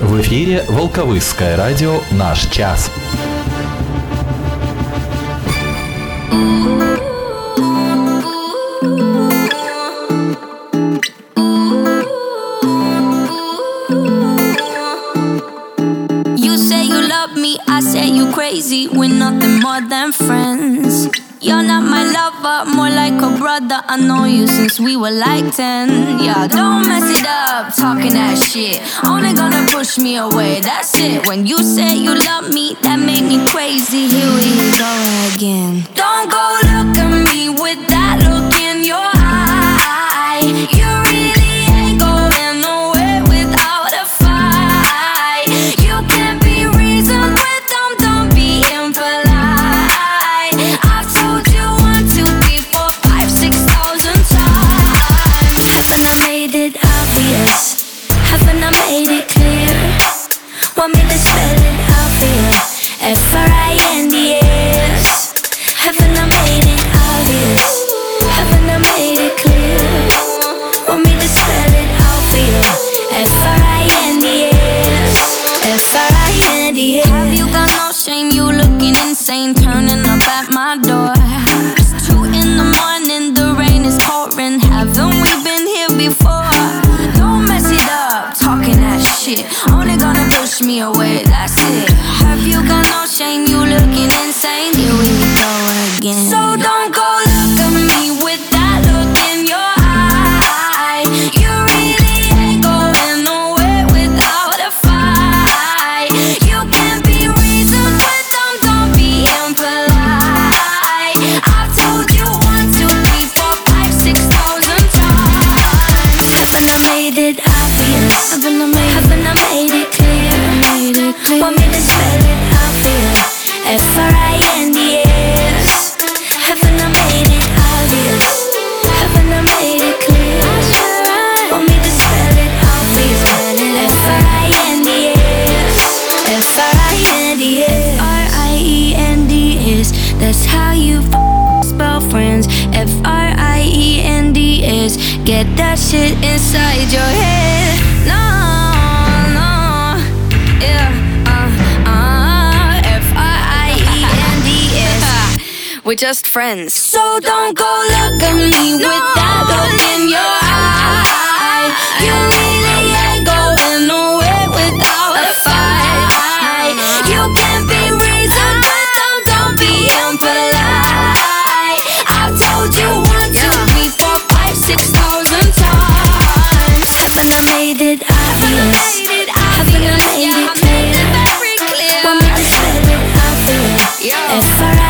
В эфире Волковысское радио «Наш час». You say you love me, I say you crazy. We're nothing more than friends. You're not my lover, more like a brother. I know you since we were like 10. Yeah, don't mess it up, talking that shit. Only gonna push me away, that's it. When you say you love me, that made me crazy. Here we go again. Don't go look at me with that look in your eye. You push me away, that's it. Have you got Get that shit inside your head. No, no, yeah. Uh, uh, F R I E N D S. We're just friends. So don't go look at me with that look in your eye. You really ain't going nowhere without a fight. You can't be reasoned with them, don't be impolite. I've told you one, two, three, four, five, six times. Haven't I made it obvious? Haven't I made it clear? Want me to spell it out for you? F R I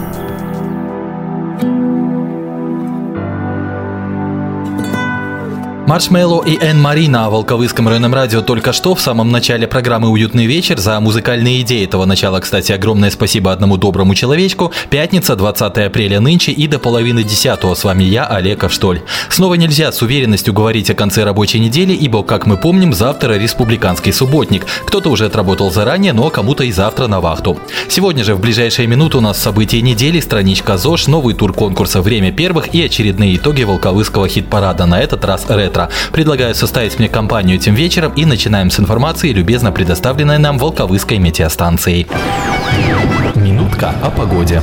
Маршмелло и Энн Мари на Волковыском районном радио только что в самом начале программы «Уютный вечер» за музыкальные идеи этого начала, кстати, огромное спасибо одному доброму человечку. Пятница, 20 апреля нынче и до половины десятого. С вами я, Олег Авштоль. Снова нельзя с уверенностью говорить о конце рабочей недели, ибо, как мы помним, завтра республиканский субботник. Кто-то уже отработал заранее, но кому-то и завтра на вахту. Сегодня же в ближайшие минуты у нас события недели, страничка ЗОЖ, новый тур конкурса «Время первых» и очередные итоги Волковыского хит-парада, на этот раз ретро. Предлагаю составить мне компанию этим вечером и начинаем с информации, любезно предоставленной нам Волковыской метеостанцией. Минутка о погоде.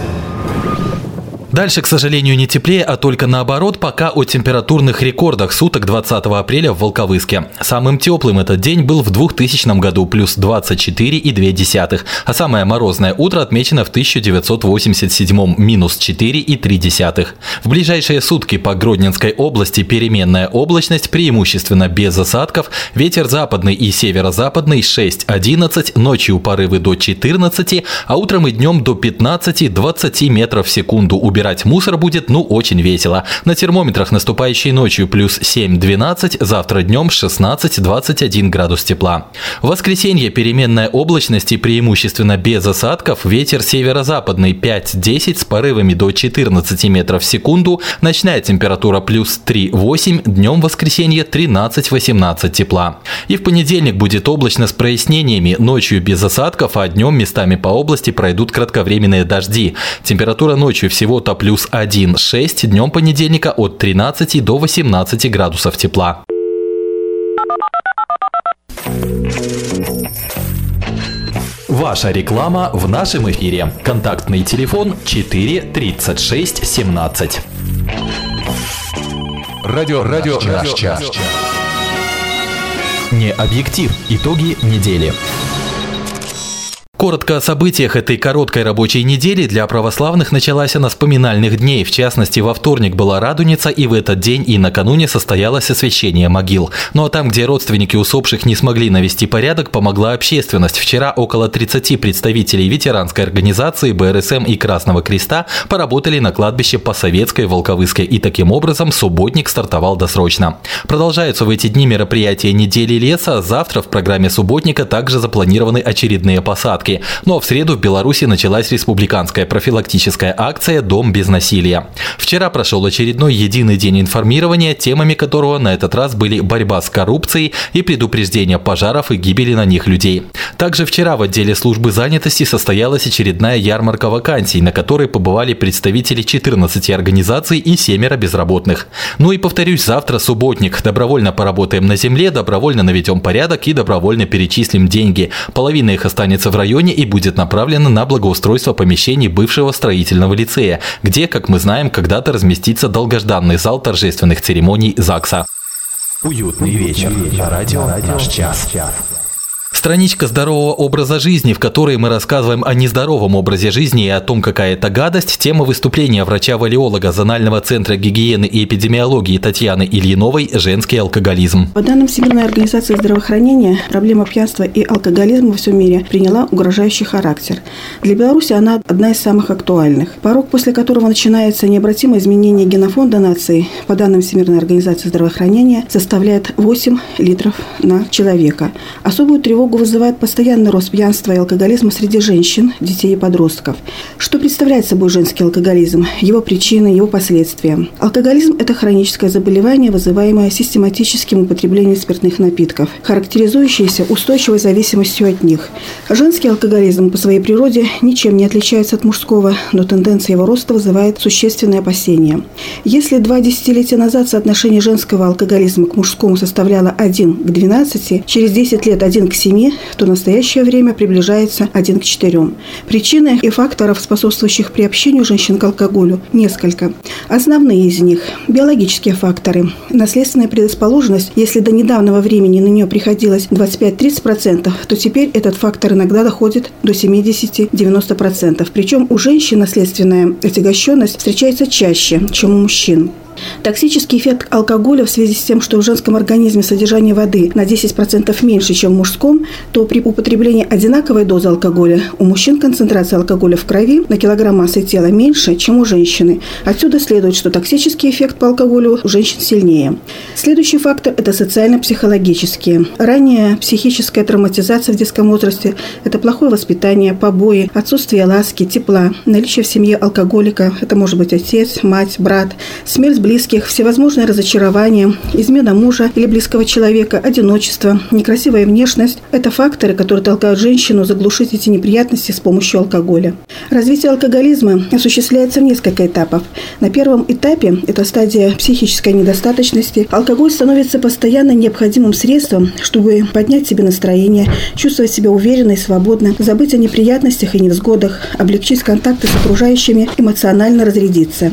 Дальше, к сожалению, не теплее, а только наоборот, пока о температурных рекордах суток 20 апреля в Волковыске. Самым теплым этот день был в 2000 году, плюс 24,2, а самое морозное утро отмечено в 1987, минус 4,3. В ближайшие сутки по Гродненской области переменная облачность, преимущественно без осадков, ветер западный и северо-западный 6-11, ночью порывы до 14, а утром и днем до 15-20 метров в секунду убирать убирать мусор будет, ну, очень весело. На термометрах наступающей ночью плюс 7-12, завтра днем 16-21 градус тепла. В воскресенье переменная облачность и преимущественно без осадков, ветер северо-западный 5-10 с порывами до 14 метров в секунду, ночная температура плюс 3-8, днем воскресенье 13-18 тепла. И в понедельник будет облачно с прояснениями, ночью без осадков, а днем местами по области пройдут кратковременные дожди. Температура ночью всего-то плюс 1-6, днем понедельника от 13 до 18 градусов тепла. Ваша реклама в нашем эфире. Контактный телефон 4 36 17. Радио, радио, наш час. Не объектив. Итоги недели. Коротко о событиях этой короткой рабочей недели для православных началась она с поминальных дней. В частности, во вторник была Радуница, и в этот день и накануне состоялось освящение могил. Ну а там, где родственники усопших не смогли навести порядок, помогла общественность. Вчера около 30 представителей ветеранской организации БРСМ и Красного Креста поработали на кладбище по Советской, Волковыске, и таким образом субботник стартовал досрочно. Продолжаются в эти дни мероприятия недели леса. Завтра в программе субботника также запланированы очередные посадки Ну а в среду в Беларуси началась республиканская профилактическая акция «Дом без насилия». Вчера прошел очередной единый день информирования, темами которого на этот раз были борьба с коррупцией и предупреждение пожаров и гибели на них людей. Также вчера в отделе службы занятости состоялась очередная ярмарка вакансий, на которой побывали представители 14 организаций и семеро безработных. Ну и повторюсь, завтра субботник. Добровольно поработаем на земле, добровольно наведем порядок и добровольно перечислим деньги. Половина их останется в районе районе и будет направлена на благоустройство помещений бывшего строительного лицея, где, как мы знаем, когда-то разместится долгожданный зал торжественных церемоний ЗАГСа. Уютный вечер. Радио «Наш час». Страничка здорового образа жизни, в которой мы рассказываем о нездоровом образе жизни и о том, какая это гадость, тема выступления врача-валиолога Зонального центра гигиены и эпидемиологии Татьяны Ильиновой «Женский алкоголизм». По данным Всемирной организации здравоохранения, проблема пьянства и алкоголизма во всем мире приняла угрожающий характер. Для Беларуси она одна из самых актуальных. Порог, после которого начинается необратимое изменение генофонда нации, по данным Всемирной организации здравоохранения, составляет 8 литров на человека. Особую тревогу тревогу вызывает постоянный рост пьянства и алкоголизма среди женщин, детей и подростков. Что представляет собой женский алкоголизм? Его причины, его последствия. Алкоголизм – это хроническое заболевание, вызываемое систематическим употреблением спиртных напитков, характеризующееся устойчивой зависимостью от них. Женский алкоголизм по своей природе ничем не отличается от мужского, но тенденция его роста вызывает существенные опасения. Если два десятилетия назад соотношение женского алкоголизма к мужскому составляло 1 к 12, через 10 лет 1 к 7, 7, то настоящее время приближается 1 к 4. Причины и факторов, способствующих приобщению женщин к алкоголю, несколько. Основные из них – биологические факторы. Наследственная предрасположенность, если до недавнего времени на нее приходилось 25-30%, то теперь этот фактор иногда доходит до 70-90%. Причем у женщин наследственная отягощенность встречается чаще, чем у мужчин. Токсический эффект алкоголя в связи с тем, что в женском организме содержание воды на 10% меньше, чем в мужском, то при употреблении одинаковой дозы алкоголя у мужчин концентрация алкоголя в крови на килограмм массы тела меньше, чем у женщины. Отсюда следует, что токсический эффект по алкоголю у женщин сильнее. Следующий фактор – это социально-психологические. Ранняя психическая травматизация в детском возрасте – это плохое воспитание, побои, отсутствие ласки, тепла, наличие в семье алкоголика – это может быть отец, мать, брат, смерть близких, всевозможные разочарования, измена мужа или близкого человека, одиночество, некрасивая внешность – это факторы, которые толкают женщину заглушить эти неприятности с помощью алкоголя. Развитие алкоголизма осуществляется в несколько этапов. На первом этапе, это стадия психической недостаточности, алкоголь становится постоянно необходимым средством, чтобы поднять себе настроение, чувствовать себя уверенно и свободно, забыть о неприятностях и невзгодах, облегчить контакты с окружающими, эмоционально разрядиться.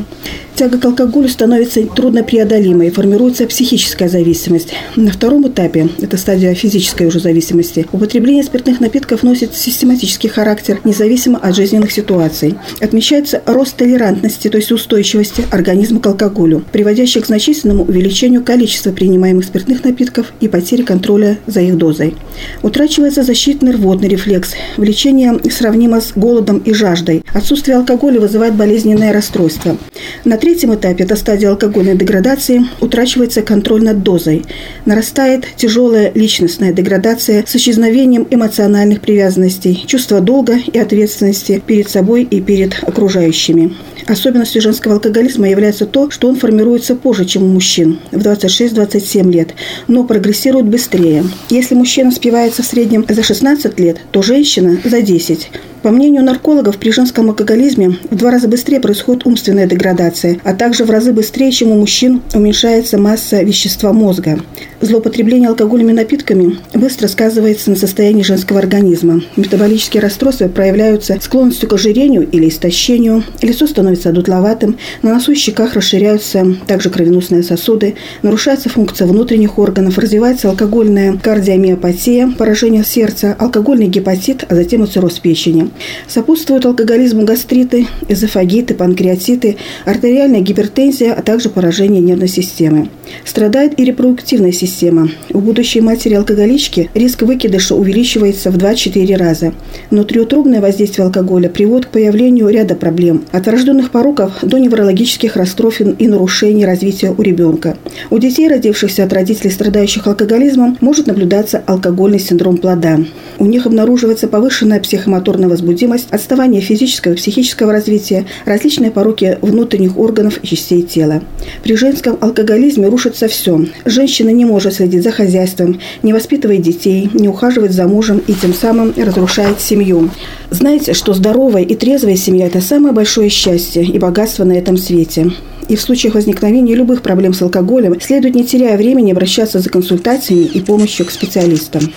Тяга к алкоголю становится труднопреодолимой, формируется психическая зависимость. На втором этапе, это стадия физической уже зависимости, употребление спиртных напитков носит систематический характер, независимо от жизненных ситуаций. Отмечается рост толерантности, то есть устойчивости организма к алкоголю, приводящий к значительному увеличению количества принимаемых спиртных напитков и потери контроля за их дозой. Утрачивается защитный рвотный рефлекс. Влечение сравнимо с голодом и жаждой. Отсутствие алкоголя вызывает болезненное расстройство. На третьем этапе, это стадия алкогольной деградации, утрачивается контроль над дозой. Нарастает тяжелая личностная деградация с исчезновением эмоциональных привязанностей, чувства долга и ответственности перед собой и перед окружающими. Особенностью женского алкоголизма является то, что он формируется позже, чем у мужчин, в 26-27 лет, но прогрессирует быстрее. Если мужчина спивается в среднем за 16 лет, то женщина за 10. По мнению наркологов, при женском алкоголизме в два раза быстрее происходит умственная деградация, а также в разы быстрее, чем у мужчин, уменьшается масса вещества мозга. Злоупотребление алкогольными напитками быстро сказывается на состоянии женского организма. Метаболические расстройства проявляются склонностью к ожирению или истощению, лицо становится дутловатым, на носу и щеках расширяются также кровеносные сосуды, нарушается функция внутренних органов, развивается алкогольная кардиомиопатия, поражение сердца, алкогольный гепатит, а затем и цирроз печени. Сопутствуют алкоголизму гастриты, эзофагиты, панкреатиты, артериальная гипертензия, а также поражение нервной системы. Страдает и репродуктивная система. У будущей матери-алкоголички риск выкидыша увеличивается в 2-4 раза. Внутриутробное воздействие алкоголя приводит к появлению ряда проблем – от врожденных пороков до неврологических расстройств и нарушений развития у ребенка. У детей, родившихся от родителей, страдающих алкоголизмом, может наблюдаться алкогольный синдром плода. У них обнаруживается повышенная психомоторная возбудимость, отставание физического и психического развития, различные пороки внутренних органов и частей тела. При женском алкоголизме рушится все. Женщина не может следить за хозяйством, не воспитывает детей, не ухаживает за мужем и тем самым разрушает семью. Знаете, что здоровая и трезвая семья – это самое большое счастье и богатство на этом свете. И в случаях возникновения любых проблем с алкоголем следует, не теряя времени, обращаться за консультациями и помощью к специалистам.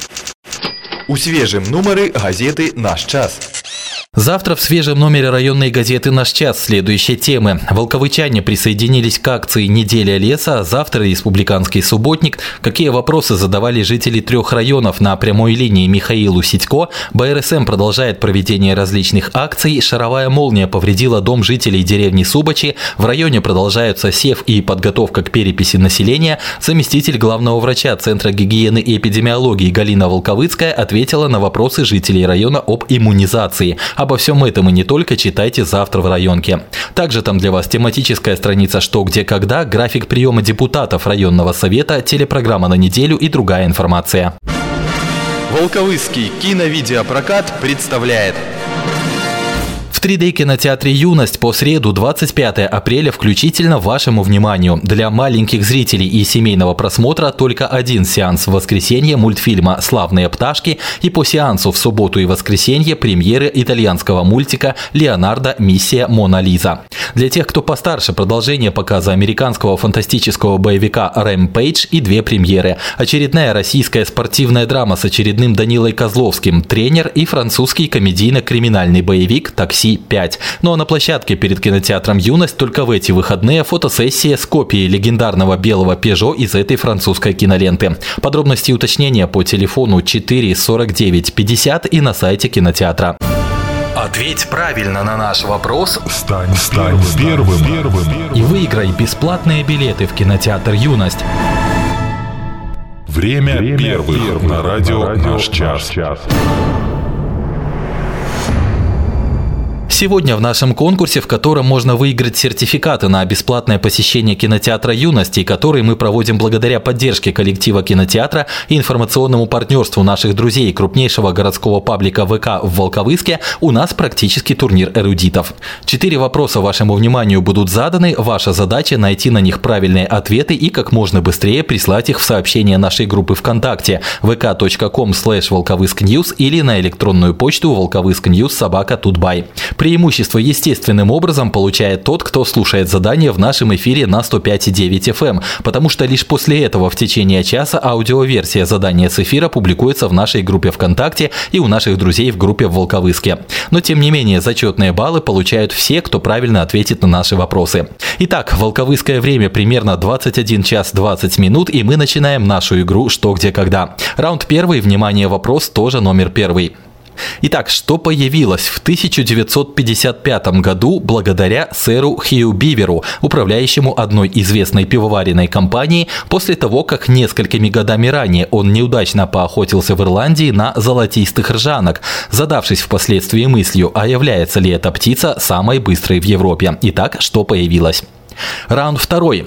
У свежем номеры газеты «Наш час». Завтра в свежем номере районной газеты «Наш час» следующие темы. Волковычане присоединились к акции «Неделя леса», завтра республиканский субботник. Какие вопросы задавали жители трех районов на прямой линии Михаилу Сидько? БРСМ продолжает проведение различных акций. Шаровая молния повредила дом жителей деревни Субачи. В районе продолжаются сев и подготовка к переписи населения. Заместитель главного врача Центра гигиены и эпидемиологии Галина Волковыцкая ответила на вопросы жителей района об иммунизации. Обо всем этом и не только читайте завтра в районке. Также там для вас тематическая страница «Что, где, когда», график приема депутатов районного совета, телепрограмма на неделю и другая информация. Волковыский киновидеопрокат представляет в 3D-кинотеатре «Юность» по среду 25 апреля включительно вашему вниманию. Для маленьких зрителей и семейного просмотра только один сеанс в воскресенье мультфильма «Славные пташки» и по сеансу в субботу и воскресенье премьеры итальянского мультика «Леонардо. Миссия Мона Лиза». Для тех, кто постарше, продолжение показа американского фантастического боевика «Рэмпейдж» и две премьеры. Очередная российская спортивная драма с очередным Данилой Козловским, тренер и французский комедийно-криминальный боевик «Такси 5. Ну а на площадке перед кинотеатром «Юность» только в эти выходные фотосессия с копией легендарного белого «Пежо» из этой французской киноленты. Подробности и уточнения по телефону 4 49 50 и на сайте кинотеатра. Ответь правильно на наш вопрос. Стань, стань первым, первым, первым. И выиграй бесплатные билеты в кинотеатр «Юность». Время, Время первых, первых на радио, на радио «Наш час». час. Сегодня в нашем конкурсе, в котором можно выиграть сертификаты на бесплатное посещение кинотеатра юности, который мы проводим благодаря поддержке коллектива кинотеатра и информационному партнерству наших друзей крупнейшего городского паблика ВК в Волковыске, у нас практически турнир эрудитов. Четыре вопроса вашему вниманию будут заданы. Ваша задача найти на них правильные ответы и как можно быстрее прислать их в сообщение нашей группы ВКонтакте vk.com slash или на электронную почту волковыскньюз собака тутбай. Преимущество естественным образом получает тот, кто слушает задание в нашем эфире на 105,9 FM, эм, потому что лишь после этого в течение часа аудиоверсия задания с эфира публикуется в нашей группе ВКонтакте и у наших друзей в группе в Волковыске. Но тем не менее, зачетные баллы получают все, кто правильно ответит на наши вопросы. Итак, волковыское время примерно 21 час 20 минут, и мы начинаем нашу игру «Что, где, когда». Раунд первый, внимание, вопрос тоже номер первый. Итак, что появилось в 1955 году благодаря сэру Хью Биверу, управляющему одной известной пивоваренной компанией, после того, как несколькими годами ранее он неудачно поохотился в Ирландии на золотистых ржанок, задавшись впоследствии мыслью, а является ли эта птица самой быстрой в Европе. Итак, что появилось? Раунд второй.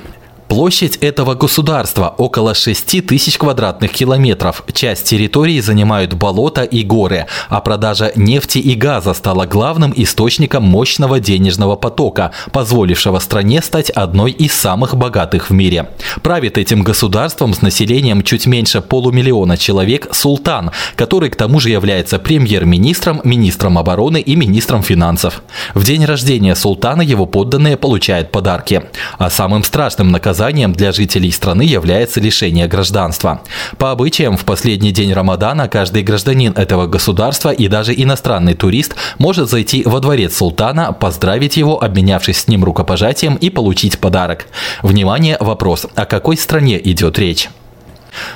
Площадь этого государства около 6 тысяч квадратных километров. Часть территории занимают болота и горы, а продажа нефти и газа стала главным источником мощного денежного потока, позволившего стране стать одной из самых богатых в мире. Правит этим государством с населением чуть меньше полумиллиона человек султан, который к тому же является премьер-министром, министром обороны и министром финансов. В день рождения султана его подданные получают подарки. А самым страшным наказанием наказанием для жителей страны является лишение гражданства. По обычаям, в последний день Рамадана каждый гражданин этого государства и даже иностранный турист может зайти во дворец султана, поздравить его, обменявшись с ним рукопожатием и получить подарок. Внимание, вопрос, о какой стране идет речь?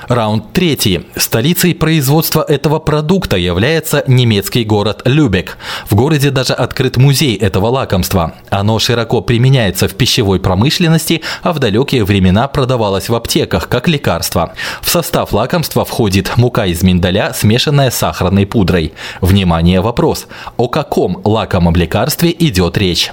Раунд третий. Столицей производства этого продукта является немецкий город Любек. В городе даже открыт музей этого лакомства. Оно широко применяется в пищевой промышленности, а в далекие времена продавалось в аптеках как лекарство. В состав лакомства входит мука из миндаля, смешанная с сахарной пудрой. Внимание, вопрос. О каком лакомом лекарстве идет речь?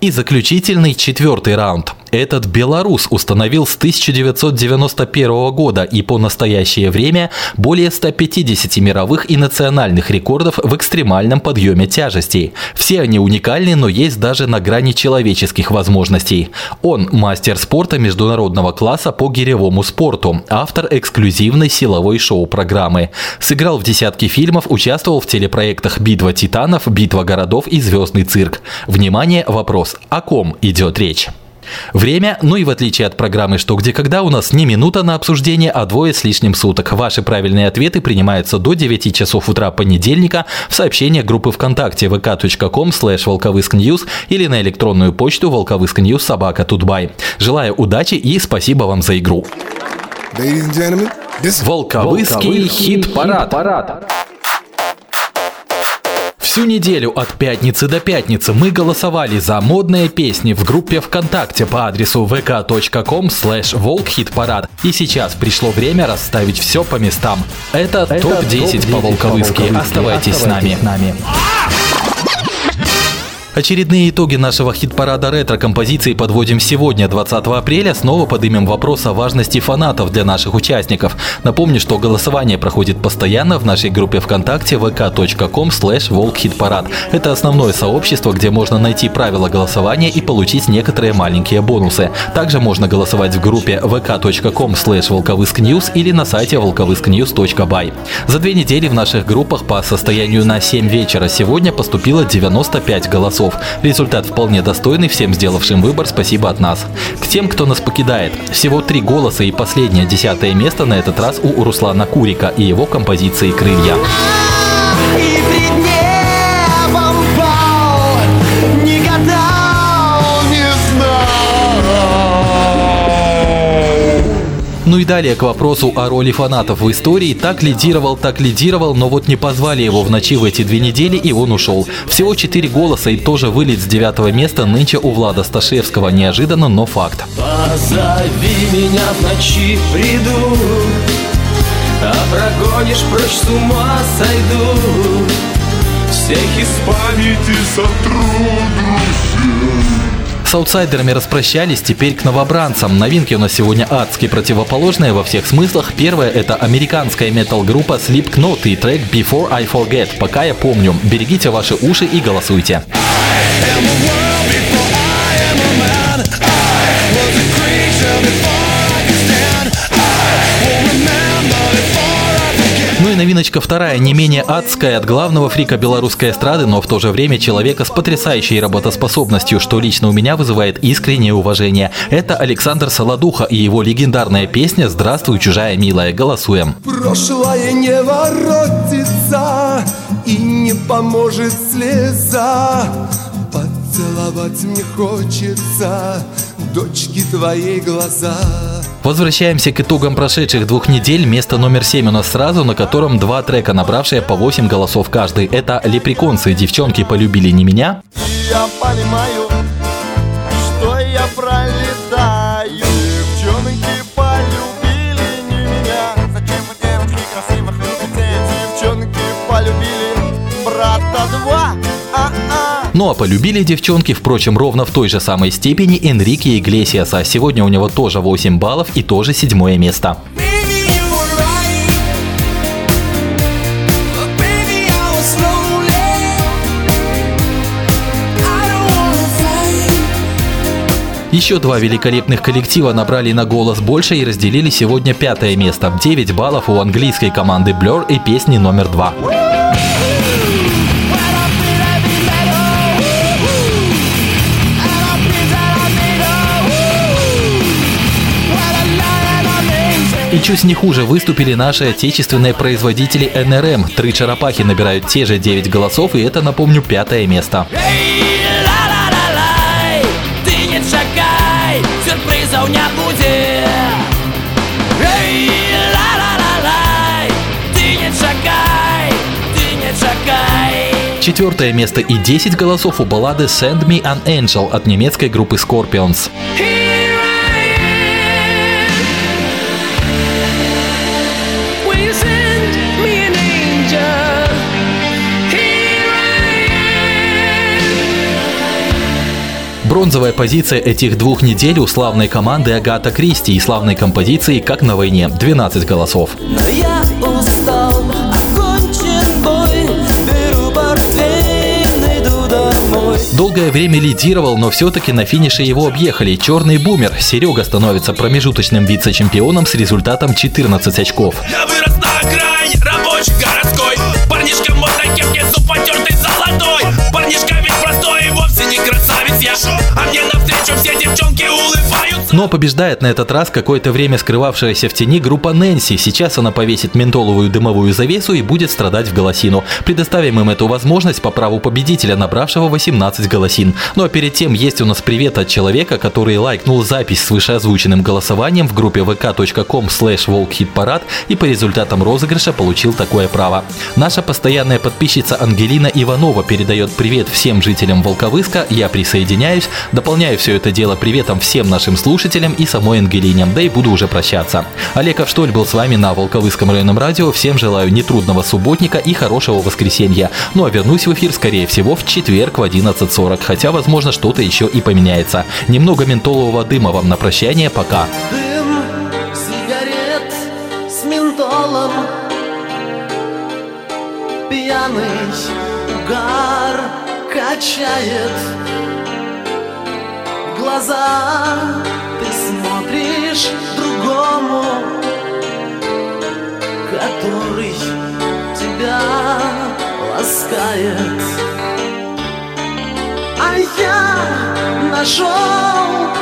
И заключительный четвертый раунд. Этот белорус установил с 1991 года и по настоящее время более 150 мировых и национальных рекордов в экстремальном подъеме тяжестей. Все они уникальны, но есть даже на грани человеческих возможностей. Он мастер спорта международного класса по гиревому спорту, автор эксклюзивной силовой шоу-программы. Сыграл в десятки фильмов, участвовал в телепроектах «Битва титанов», «Битва городов» и «Звездный цирк». Внимание, вопрос. О ком идет речь? Время, ну и в отличие от программы «Что, где, когда» у нас не минута на обсуждение, а двое с лишним суток. Ваши правильные ответы принимаются до 9 часов утра понедельника в сообщениях группы ВКонтакте vk.com slash волковыскньюз или на электронную почту волковыскньюз собака тутбай. Желаю удачи и спасибо вам за игру. Волковыский хит-парад. хит-парад. Всю неделю от пятницы до пятницы мы голосовали за модные песни в группе ВКонтакте по адресу vk.com slash волкхитпарад. И сейчас пришло время расставить все по местам. Это, Это топ-10 топ по волковыски. Оставайтесь, Оставайтесь с нами. С нами. Очередные итоги нашего хит-парада ретро-композиций подводим сегодня, 20 апреля. Снова поднимем вопрос о важности фанатов для наших участников. Напомню, что голосование проходит постоянно в нашей группе ВКонтакте vk.com slash волкхитпарад. Это основное сообщество, где можно найти правила голосования и получить некоторые маленькие бонусы. Также можно голосовать в группе vk.com slash волковыскньюз или на сайте волковыскньюз.бай. За две недели в наших группах по состоянию на 7 вечера сегодня поступило 95 голосов голосов. Результат вполне достойный всем сделавшим выбор, спасибо от нас. К тем, кто нас покидает. Всего три голоса и последнее десятое место на этот раз у Руслана Курика и его композиции «Крылья». Ну и далее к вопросу о роли фанатов в истории. Так лидировал, так лидировал, но вот не позвали его в ночи в эти две недели, и он ушел. Всего четыре голоса и тоже вылет с девятого места нынче у Влада Сташевского. Неожиданно, но факт. Позови меня в ночи, приду, а прогонишь прочь с ума сойду. Всех из памяти сотру друзей. Аутсайдерами распрощались, теперь к новобранцам. Новинки у нас сегодня адски противоположные во всех смыслах. Первое – это американская метал-группа Slipknot и трек Before I Forget. Пока я помню. Берегите ваши уши и голосуйте. И новиночка вторая, не менее адская, от главного фрика белорусской эстрады, но в то же время человека с потрясающей работоспособностью, что лично у меня вызывает искреннее уважение. Это Александр Солодуха и его легендарная песня «Здравствуй, чужая милая». Голосуем. Прошлое не воротится и не поможет слеза. Поцеловать мне хочется дочки твоей глаза. Возвращаемся к итогам прошедших двух недель. Место номер 7 у нас сразу, на котором два трека, набравшие по 8 голосов каждый. Это «Лепреконцы. Девчонки полюбили не меня». Я понимаю, что я пролетаю. Ну а полюбили девчонки, впрочем, ровно в той же самой степени Энрике Иглесиаса. Сегодня у него тоже 8 баллов и тоже седьмое место. Еще два великолепных коллектива набрали на голос больше и разделили сегодня пятое место. 9 баллов у английской команды Blur и песни номер два. И чуть не хуже выступили наши отечественные производители НРМ. Три черепахи набирают те же 9 голосов, и это, напомню, пятое место. Эй, ла-ла-ла-лай, ты не чакай, сюрпризов не будет. Эй, ла-ла-ла-лай, ты не чакай, ты не чакай. Четвертое место и 10 голосов у баллады Send Me an Angel от немецкой группы Scorpions. Here Бронзовая позиция этих двух недель у славной команды Агата Кристи и славной композиции «Как на войне» 12 голосов. Но я устал, окончен бой Беру портфель, иду домой Долгое время лидировал, но все-таки на финише его объехали. Черный бумер. Серега становится промежуточным вице-чемпионом с результатом 14 очков. Я вырос на окраине, рабочий городской Парнишка модной кепке, зуб потертый золотой Парнишка красавец я А мне навстречу все девчонки улыбаются Но побеждает на этот раз какое-то время скрывавшаяся в тени группа Нэнси. Сейчас она повесит ментоловую дымовую завесу и будет страдать в голосину. Предоставим им эту возможность по праву победителя, набравшего 18 голосин. Ну а перед тем есть у нас привет от человека, который лайкнул запись с вышеозвученным голосованием в группе vk.com slash волкхитпарад и по результатам розыгрыша получил такое право. Наша постоянная подписчица Ангелина Иванова передает привет всем жителям Волковыска, я присоединяюсь, дополняю все это дело приветом всем нашим слушателям и самой Ангелине, да и буду уже прощаться. Олег Авштоль был с вами на Волковыском районном радио, всем желаю нетрудного субботника и хорошего воскресенья. Ну а вернусь в эфир, скорее всего, в четверг в 11.40, хотя, возможно, что-то еще и поменяется. Немного ментолового дыма вам на прощание, пока. Дым сигарет с ментолом Пьяный угар качает глаза ты смотришь другому Который тебя ласкает. А я нашел